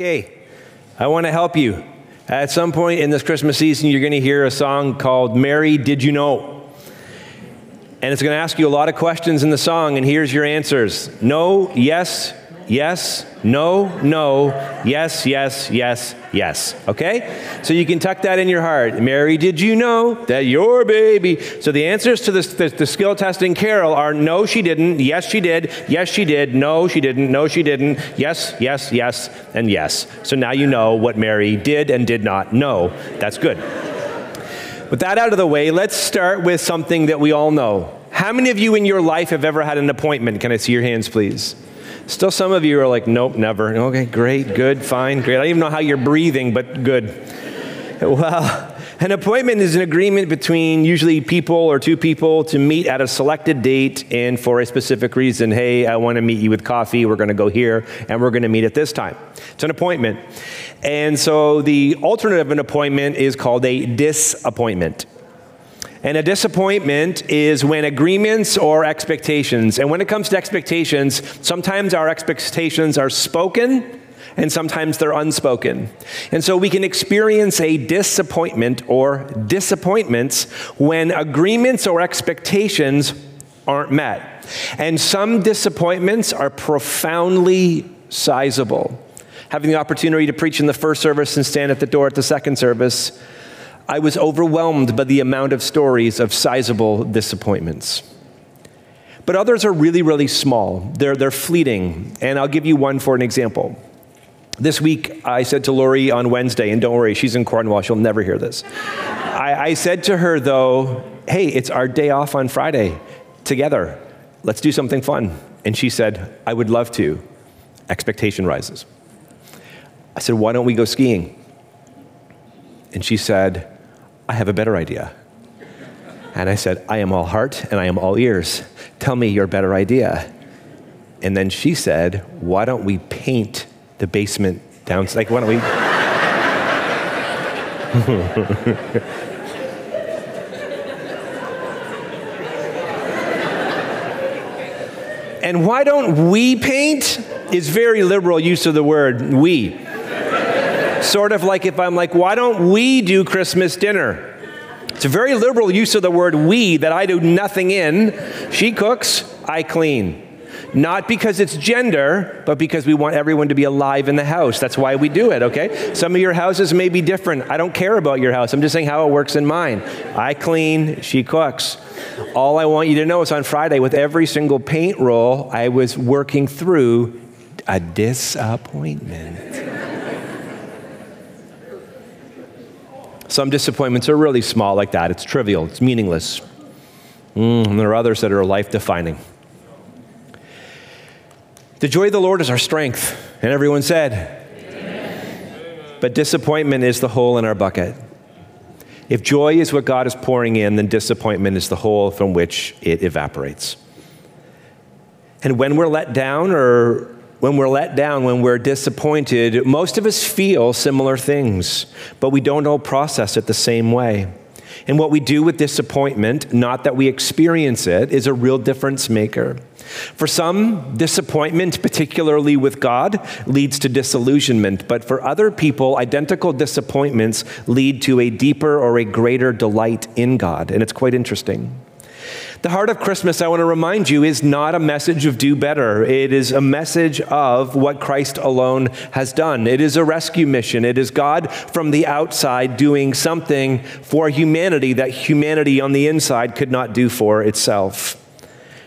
Okay, I want to help you. At some point in this Christmas season, you're going to hear a song called Mary, Did You Know? And it's going to ask you a lot of questions in the song, and here's your answers no, yes, yes, no, no, yes, yes, yes, yes. Okay? So you can tuck that in your heart. Mary, did you know that your baby? So the answers to this, the, the skill testing carol are no, she didn't, yes, she did, yes, she did, no, she didn't, no, she didn't, yes, yes, yes, and yes. So now you know what Mary did and did not know. That's good. With that out of the way, let's start with something that we all know. How many of you in your life have ever had an appointment? Can I see your hands, please? Still, some of you are like, nope, never. Okay, great, good, fine, great. I don't even know how you're breathing, but good. Well, an appointment is an agreement between usually people or two people to meet at a selected date and for a specific reason. Hey, I want to meet you with coffee. We're going to go here and we're going to meet at this time. It's an appointment. And so the alternate of an appointment is called a disappointment. And a disappointment is when agreements or expectations, and when it comes to expectations, sometimes our expectations are spoken and sometimes they're unspoken. And so we can experience a disappointment or disappointments when agreements or expectations aren't met. And some disappointments are profoundly sizable. Having the opportunity to preach in the first service and stand at the door at the second service, I was overwhelmed by the amount of stories of sizable disappointments. But others are really, really small. They're, they're fleeting. And I'll give you one for an example. This week, I said to Lori on Wednesday, and don't worry, she's in Cornwall, she'll never hear this. I, I said to her, though, hey, it's our day off on Friday together. Let's do something fun. And she said, I would love to. Expectation rises. I said, why don't we go skiing? And she said, I have a better idea. And I said, I am all heart and I am all ears. Tell me your better idea. And then she said, Why don't we paint the basement down? Like, why don't we? and why don't we paint is very liberal use of the word we. Sort of like if I'm like, why don't we do Christmas dinner? It's a very liberal use of the word we that I do nothing in. She cooks, I clean. Not because it's gender, but because we want everyone to be alive in the house. That's why we do it, okay? Some of your houses may be different. I don't care about your house. I'm just saying how it works in mine. I clean, she cooks. All I want you to know is on Friday, with every single paint roll, I was working through a disappointment. Some disappointments are really small, like that. It's trivial, it's meaningless. Mm, and there are others that are life defining. The joy of the Lord is our strength. And everyone said, Amen. But disappointment is the hole in our bucket. If joy is what God is pouring in, then disappointment is the hole from which it evaporates. And when we're let down or when we're let down, when we're disappointed, most of us feel similar things, but we don't all process it the same way. And what we do with disappointment, not that we experience it, is a real difference maker. For some, disappointment, particularly with God, leads to disillusionment, but for other people, identical disappointments lead to a deeper or a greater delight in God. And it's quite interesting. The heart of Christmas, I want to remind you, is not a message of do better. It is a message of what Christ alone has done. It is a rescue mission. It is God from the outside doing something for humanity that humanity on the inside could not do for itself.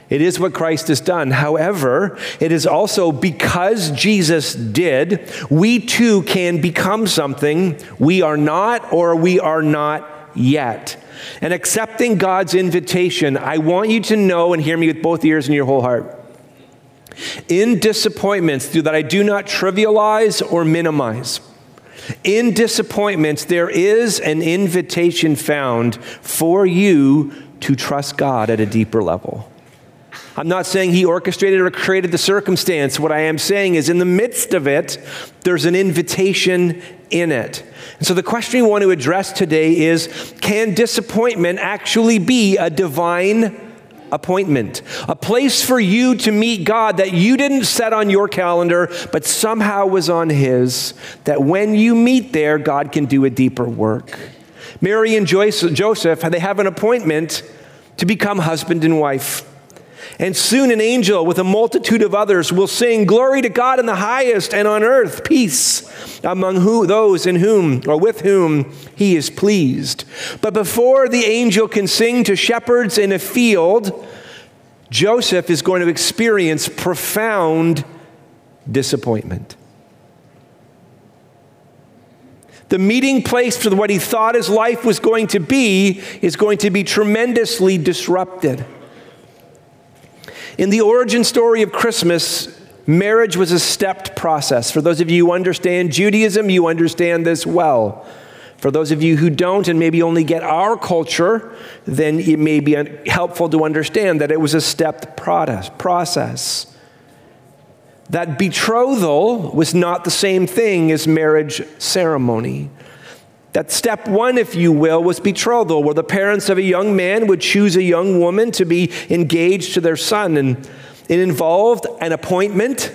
It is what Christ has done. However, it is also because Jesus did, we too can become something we are not or we are not yet. And accepting God's invitation, I want you to know and hear me with both ears and your whole heart. In disappointments that I do not trivialize or minimize, in disappointments, there is an invitation found for you to trust God at a deeper level. I'm not saying he orchestrated or created the circumstance. What I am saying is, in the midst of it, there's an invitation in it. And so, the question we want to address today is can disappointment actually be a divine appointment, a place for you to meet God that you didn't set on your calendar, but somehow was on His, that when you meet there, God can do a deeper work. Mary and Joseph, they have an appointment to become husband and wife. And soon an angel with a multitude of others will sing, Glory to God in the highest, and on earth peace among who, those in whom or with whom he is pleased. But before the angel can sing to shepherds in a field, Joseph is going to experience profound disappointment. The meeting place for what he thought his life was going to be is going to be tremendously disrupted. In the origin story of Christmas, marriage was a stepped process. For those of you who understand Judaism, you understand this well. For those of you who don't and maybe only get our culture, then it may be helpful to understand that it was a stepped process. That betrothal was not the same thing as marriage ceremony. That step one, if you will, was betrothal, where the parents of a young man would choose a young woman to be engaged to their son. And it involved an appointment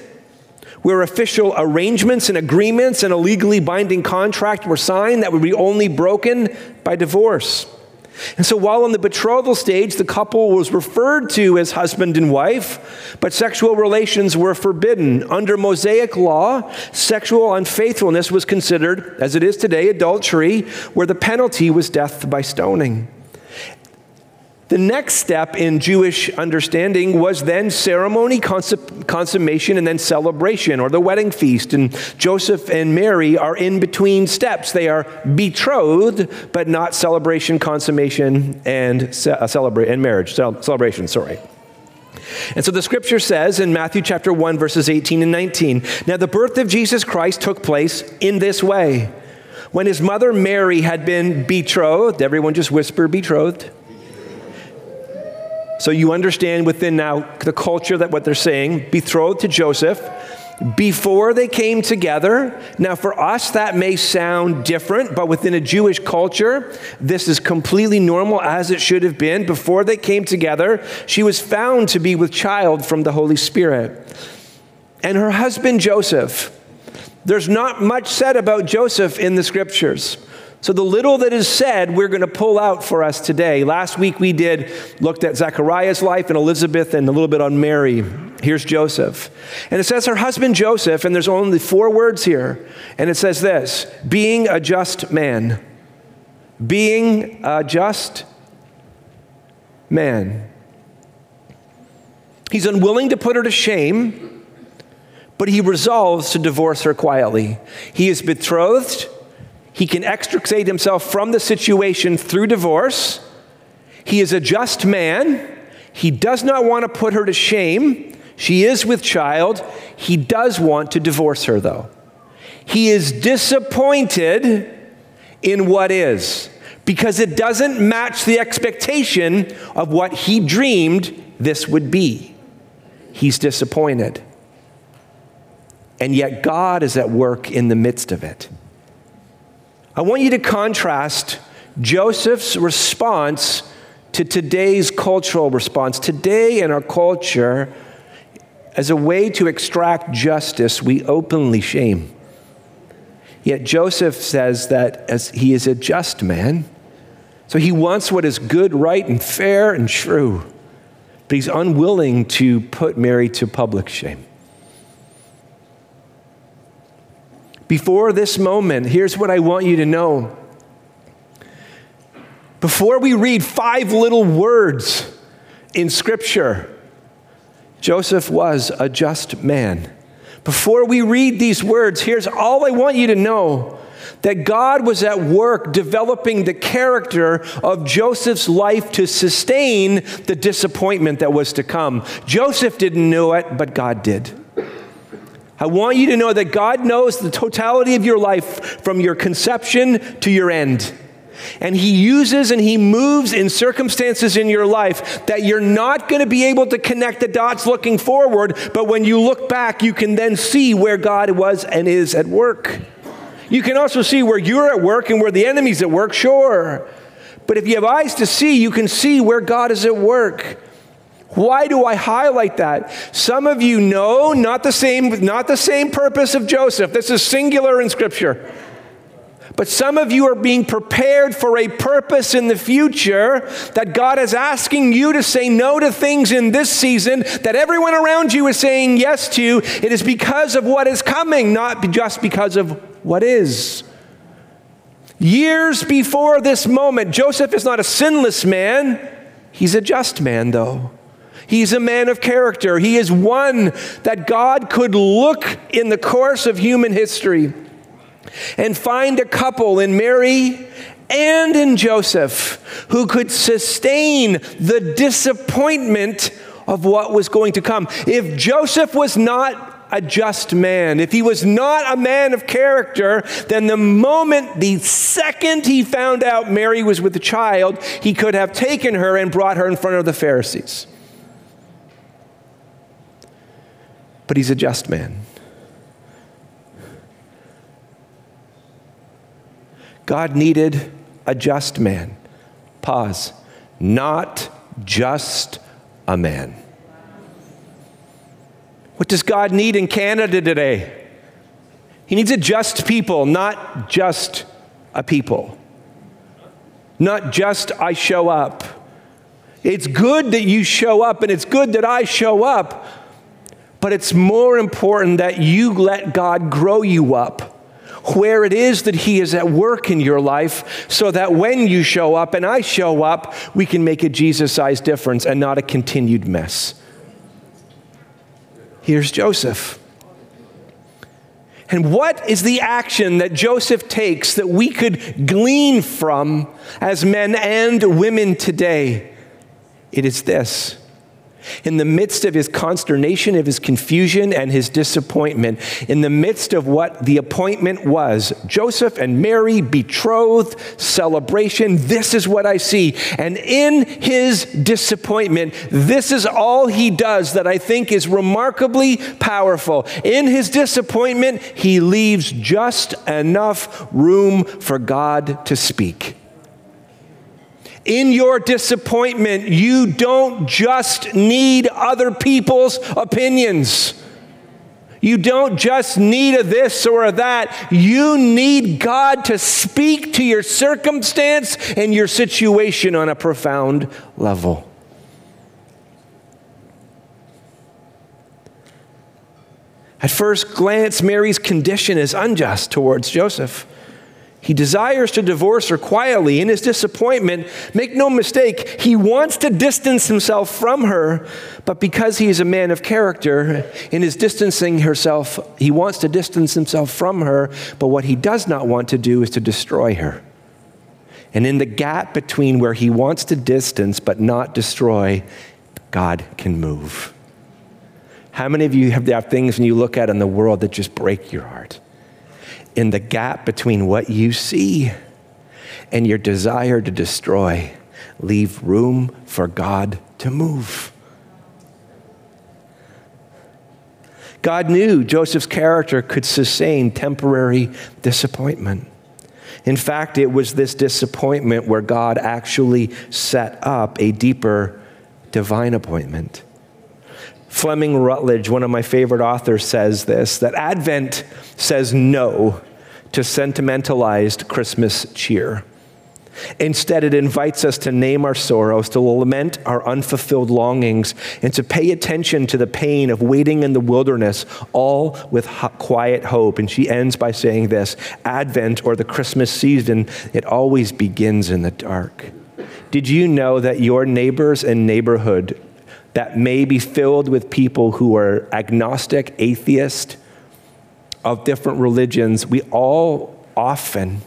where official arrangements and agreements and a legally binding contract were signed that would be only broken by divorce. And so, while on the betrothal stage, the couple was referred to as husband and wife, but sexual relations were forbidden. Under Mosaic law, sexual unfaithfulness was considered, as it is today, adultery, where the penalty was death by stoning. The next step in Jewish understanding was then ceremony, consummation, and then celebration or the wedding feast. And Joseph and Mary are in between steps. They are betrothed, but not celebration, consummation, and, ce- uh, celebrate, and marriage. celebration, sorry. And so the scripture says in Matthew chapter 1, verses 18 and 19 Now the birth of Jesus Christ took place in this way. When his mother Mary had been betrothed, everyone just whisper betrothed so you understand within now the culture that what they're saying, betrothed to Joseph before they came together. Now, for us, that may sound different, but within a Jewish culture, this is completely normal as it should have been. Before they came together, she was found to be with child from the Holy Spirit. And her husband, Joseph, there's not much said about Joseph in the scriptures. So, the little that is said, we're going to pull out for us today. Last week we did, looked at Zechariah's life and Elizabeth and a little bit on Mary. Here's Joseph. And it says her husband Joseph, and there's only four words here. And it says this being a just man. Being a just man. He's unwilling to put her to shame, but he resolves to divorce her quietly. He is betrothed he can extricate himself from the situation through divorce. He is a just man. He does not want to put her to shame. She is with child. He does want to divorce her, though. He is disappointed in what is because it doesn't match the expectation of what he dreamed this would be. He's disappointed. And yet, God is at work in the midst of it. I want you to contrast Joseph's response to today's cultural response. Today, in our culture, as a way to extract justice, we openly shame. Yet Joseph says that as he is a just man, so he wants what is good, right, and fair and true, but he's unwilling to put Mary to public shame. Before this moment, here's what I want you to know. Before we read five little words in Scripture, Joseph was a just man. Before we read these words, here's all I want you to know that God was at work developing the character of Joseph's life to sustain the disappointment that was to come. Joseph didn't know it, but God did. I want you to know that God knows the totality of your life from your conception to your end. And He uses and He moves in circumstances in your life that you're not going to be able to connect the dots looking forward, but when you look back, you can then see where God was and is at work. You can also see where you're at work and where the enemy's at work, sure. But if you have eyes to see, you can see where God is at work. Why do I highlight that? Some of you know not the same, not the same purpose of Joseph. This is singular in Scripture. But some of you are being prepared for a purpose in the future that God is asking you to say no to things in this season that everyone around you is saying yes to. It is because of what is coming, not just because of what is. Years before this moment, Joseph is not a sinless man, he's a just man, though. He's a man of character. He is one that God could look in the course of human history and find a couple in Mary and in Joseph who could sustain the disappointment of what was going to come. If Joseph was not a just man, if he was not a man of character, then the moment, the second he found out Mary was with the child, he could have taken her and brought her in front of the Pharisees. But he's a just man. God needed a just man. Pause. Not just a man. What does God need in Canada today? He needs a just people, not just a people. Not just I show up. It's good that you show up and it's good that I show up, but it's more important that you let God grow you up where it is that He is at work in your life so that when you show up and I show up, we can make a Jesus sized difference and not a continued mess. Here's Joseph. And what is the action that Joseph takes that we could glean from as men and women today? It is this in the midst of his consternation, of his confusion, and his disappointment, in the midst of what the appointment was Joseph and Mary betrothed, celebration, this is what I see. And in his disappointment, this is all he does that I think is remarkably powerful. In his disappointment, he leaves just enough room for God to speak in your disappointment, you don't just need other people's opinions. You don't just need a this or a that. You need God to speak to your circumstance and your situation on a profound level. At first glance, Mary's condition is unjust towards Joseph. He desires to divorce her quietly. In his disappointment, make no mistake, he wants to distance himself from her, but because he is a man of character, in his distancing herself, he wants to distance himself from her, but what he does not want to do is to destroy her. And in the gap between where he wants to distance but not destroy, God can move. How many of you have, have things when you look at in the world that just break your heart? In the gap between what you see and your desire to destroy, leave room for God to move. God knew Joseph's character could sustain temporary disappointment. In fact, it was this disappointment where God actually set up a deeper divine appointment. Fleming Rutledge, one of my favorite authors, says this that Advent says no to sentimentalized Christmas cheer. Instead, it invites us to name our sorrows, to lament our unfulfilled longings, and to pay attention to the pain of waiting in the wilderness, all with quiet hope. And she ends by saying this Advent or the Christmas season, it always begins in the dark. Did you know that your neighbors and neighborhood that may be filled with people who are agnostic, atheist, of different religions, we all often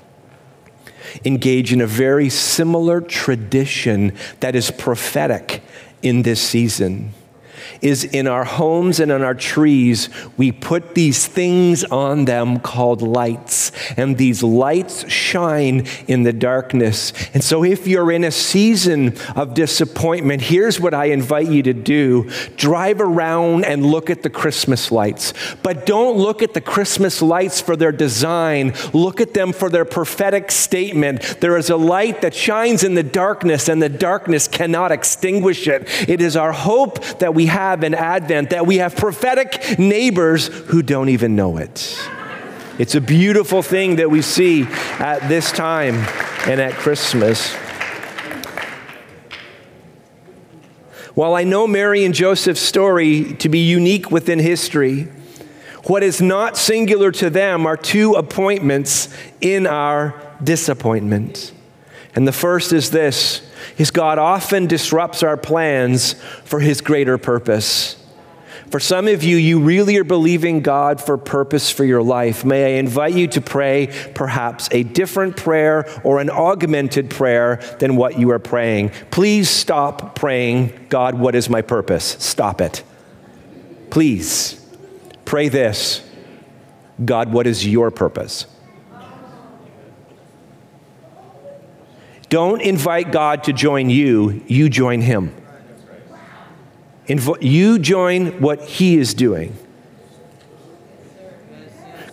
engage in a very similar tradition that is prophetic in this season. Is in our homes and on our trees, we put these things on them called lights. And these lights shine in the darkness. And so, if you're in a season of disappointment, here's what I invite you to do drive around and look at the Christmas lights. But don't look at the Christmas lights for their design, look at them for their prophetic statement. There is a light that shines in the darkness, and the darkness cannot extinguish it. It is our hope that we have have in Advent that we have prophetic neighbors who don't even know it. It's a beautiful thing that we see at this time and at Christmas. While I know Mary and Joseph's story to be unique within history, what is not singular to them are two appointments in our disappointment. And the first is this is God often disrupts our plans for his greater purpose. For some of you, you really are believing God for purpose for your life. May I invite you to pray perhaps a different prayer or an augmented prayer than what you are praying. Please stop praying, God, what is my purpose? Stop it. Please pray this God, what is your purpose? Don't invite God to join you, you join Him. Invo- you join what He is doing.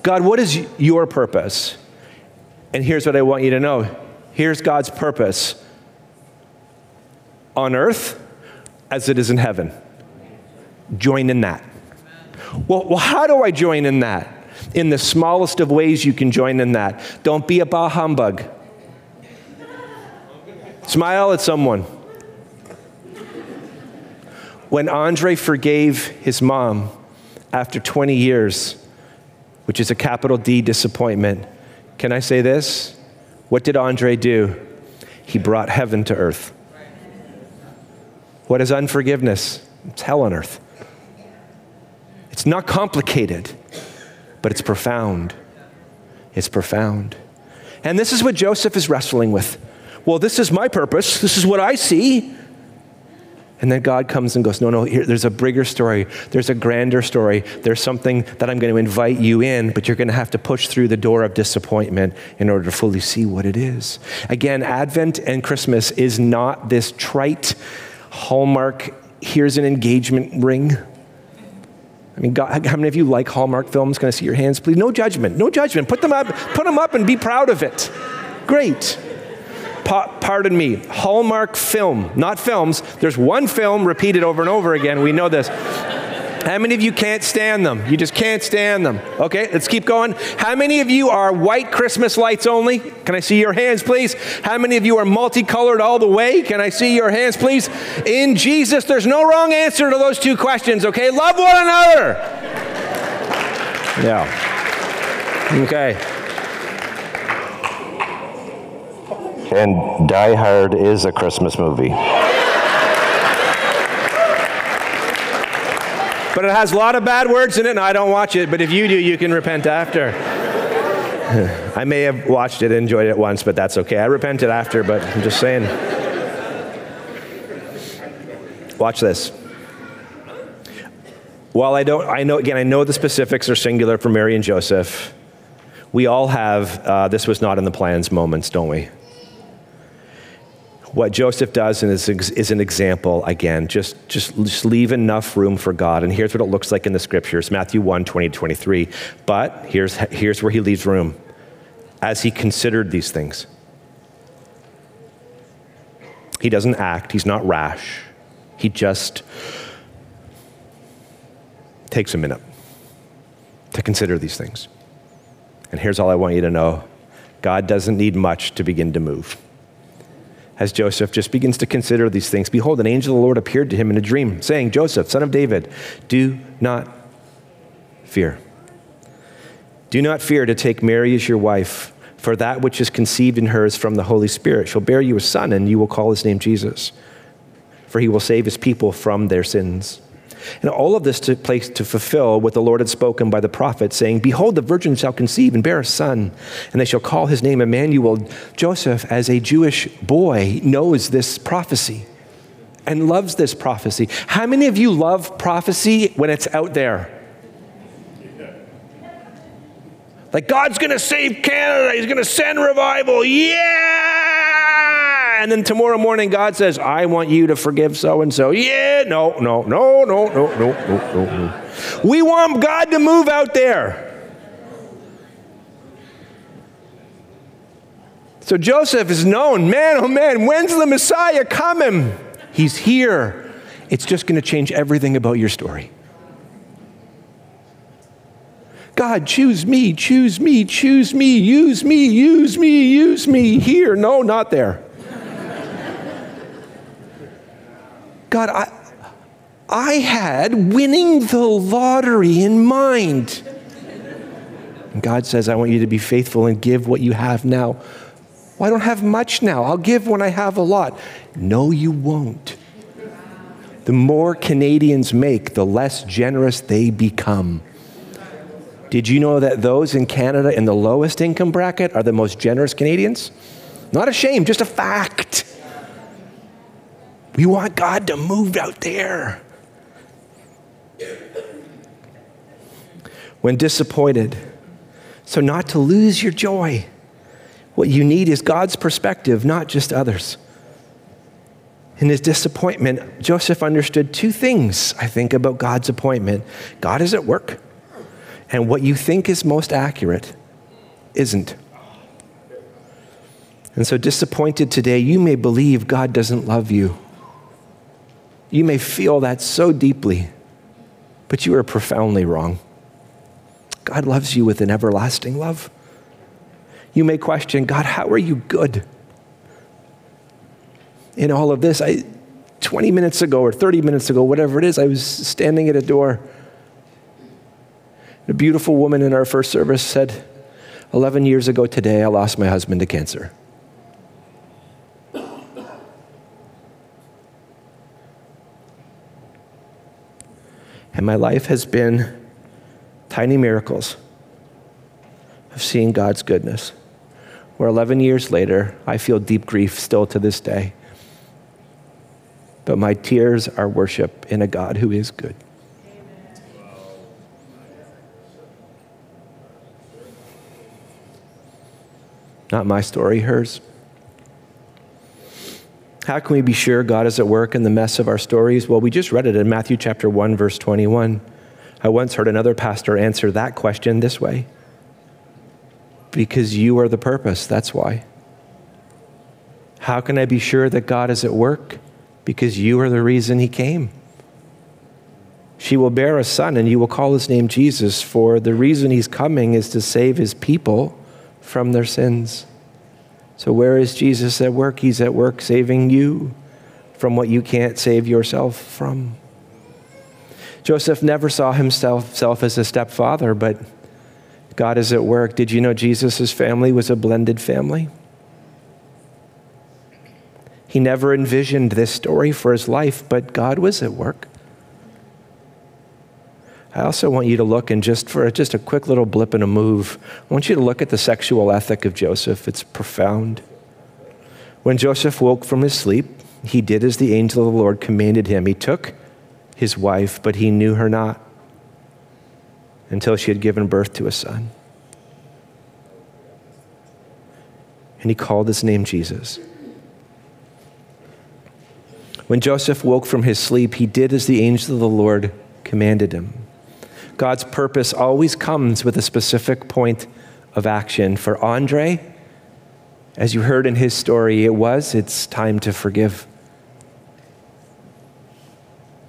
God, what is your purpose? And here's what I want you to know here's God's purpose on earth as it is in heaven. Join in that. Well, well, how do I join in that? In the smallest of ways, you can join in that. Don't be a bah humbug. Smile at someone. When Andre forgave his mom after 20 years, which is a capital D disappointment, can I say this? What did Andre do? He brought heaven to earth. What is unforgiveness? It's hell on earth. It's not complicated, but it's profound. It's profound. And this is what Joseph is wrestling with well, this is my purpose. This is what I see. And then God comes and goes, No, no, here, there's a bigger story. There's a grander story. There's something that I'm going to invite you in, but you're going to have to push through the door of disappointment in order to fully see what it is. Again, Advent and Christmas is not this trite Hallmark, here's an engagement ring. I mean, God, how many of you like Hallmark films? Can I see your hands, please? No judgment, no judgment. Put them up, put them up and be proud of it. Great pa- pardon me, Hallmark film, not films. There's one film repeated over and over again. We know this. How many of you can't stand them? You just can't stand them. Okay, let's keep going. How many of you are white Christmas lights only? Can I see your hands, please? How many of you are multicolored all the way? Can I see your hands, please? In Jesus, there's no wrong answer to those two questions, okay? Love one another. Yeah. Okay. And Die Hard is a Christmas movie. But it has a lot of bad words in it, and I don't watch it. But if you do, you can repent after. I may have watched it enjoyed it once, but that's okay. I repented after, but I'm just saying. Watch this. While I don't, I know, again, I know the specifics are singular for Mary and Joseph. We all have, uh, this was not in the plans moments, don't we? What Joseph does is, is an example again. Just, just, just leave enough room for God. And here's what it looks like in the scriptures Matthew 1 20 23. But here's, here's where he leaves room as he considered these things. He doesn't act, he's not rash. He just takes a minute to consider these things. And here's all I want you to know God doesn't need much to begin to move as Joseph just begins to consider these things, behold, an angel of the Lord appeared to him in a dream, saying, Joseph, son of David, do not fear. Do not fear to take Mary as your wife, for that which is conceived in her is from the Holy Spirit. She'll bear you a son, and you will call his name Jesus, for he will save his people from their sins. And all of this took place to fulfill what the Lord had spoken by the prophet, saying, Behold, the virgin shall conceive and bear a son, and they shall call his name Emmanuel. Joseph, as a Jewish boy, knows this prophecy. and loves this prophecy. How many of you love prophecy when it's out there? Like, God's going to save Canada. He's going to send revival. Yeah. Ah, and then tomorrow morning, God says, I want you to forgive so and so. Yeah. No, no, no, no, no, no, no, no. We want God to move out there. So Joseph is known, man, oh man, when's the Messiah coming? He's here. It's just going to change everything about your story. God, choose me, choose me, choose me, use me, use me, use me here. No, not there. God, I, I had winning the lottery in mind. And God says, I want you to be faithful and give what you have now. Well, I don't have much now. I'll give when I have a lot. No, you won't. The more Canadians make, the less generous they become. Did you know that those in Canada in the lowest income bracket are the most generous Canadians? Not a shame, just a fact. We want God to move out there. When disappointed, so not to lose your joy. What you need is God's perspective, not just others. In his disappointment, Joseph understood two things, I think, about God's appointment God is at work, and what you think is most accurate isn't. And so, disappointed today, you may believe God doesn't love you. You may feel that so deeply, but you are profoundly wrong. God loves you with an everlasting love. You may question, God, how are you good? In all of this, I, 20 minutes ago or 30 minutes ago, whatever it is, I was standing at a door a beautiful woman in our first service said, 11 years ago today, I lost my husband to cancer. And my life has been tiny miracles of seeing God's goodness. Where 11 years later, I feel deep grief still to this day. But my tears are worship in a God who is good. Not my story, hers. How can we be sure God is at work in the mess of our stories? Well, we just read it in Matthew chapter 1 verse 21. I once heard another pastor answer that question this way. Because you are the purpose, that's why. How can I be sure that God is at work? Because you are the reason he came. She will bear a son, and you will call his name Jesus, for the reason he's coming is to save his people from their sins. So, where is Jesus at work? He's at work saving you from what you can't save yourself from. Joseph never saw himself as a stepfather, but God is at work. Did you know Jesus' family was a blended family? He never envisioned this story for his life, but God was at work. I also want you to look and just for just a quick little blip and a move, I want you to look at the sexual ethic of Joseph. It's profound. When Joseph woke from his sleep, he did as the angel of the Lord commanded him. He took his wife, but he knew her not until she had given birth to a son. And he called his name Jesus. When Joseph woke from his sleep, he did as the angel of the Lord commanded him. God's purpose always comes with a specific point of action. For Andre, as you heard in his story, it was, it's time to forgive.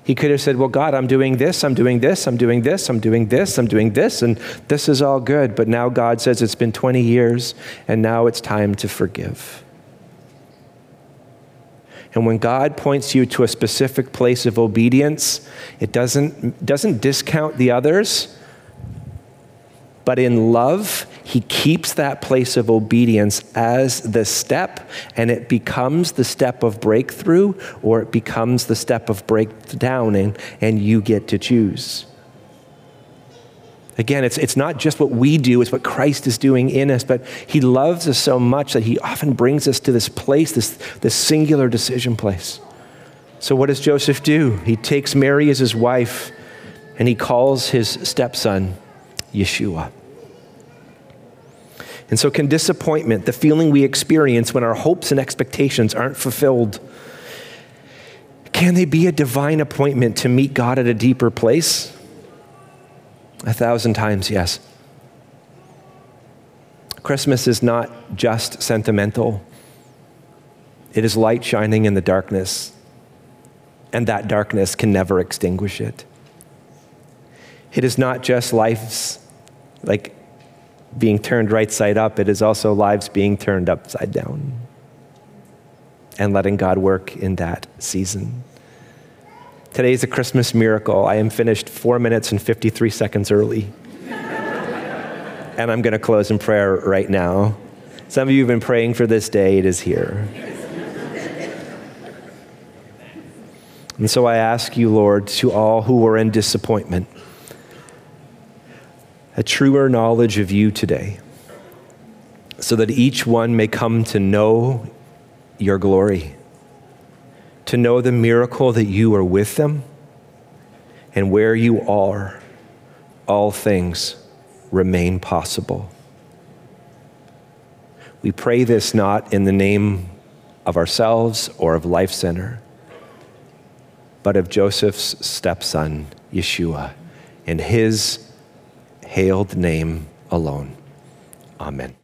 He could have said, Well, God, I'm doing this, I'm doing this, I'm doing this, I'm doing this, I'm doing this, and this is all good. But now God says it's been 20 years, and now it's time to forgive. And when God points you to a specific place of obedience, it doesn't, doesn't discount the others, but in love, He keeps that place of obedience as the step, and it becomes the step of breakthrough or it becomes the step of breakdown, and, and you get to choose. Again, it's, it's not just what we do, it's what Christ is doing in us, but He loves us so much that He often brings us to this place, this, this singular decision place. So, what does Joseph do? He takes Mary as his wife and he calls his stepson Yeshua. And so, can disappointment, the feeling we experience when our hopes and expectations aren't fulfilled, can they be a divine appointment to meet God at a deeper place? A thousand times, yes. Christmas is not just sentimental, it is light shining in the darkness, and that darkness can never extinguish it. It is not just life's like being turned right side up, it is also lives being turned upside down and letting God work in that season. Today is a Christmas miracle. I am finished four minutes and 53 seconds early. and I'm going to close in prayer right now. Some of you have been praying for this day, it is here. and so I ask you, Lord, to all who are in disappointment, a truer knowledge of you today, so that each one may come to know your glory, to know the miracle that you are with them, and where you are, all things remain possible. We pray this not in the name of ourselves or of Life Center, but of Joseph's stepson, Yeshua, in his hailed name alone. Amen.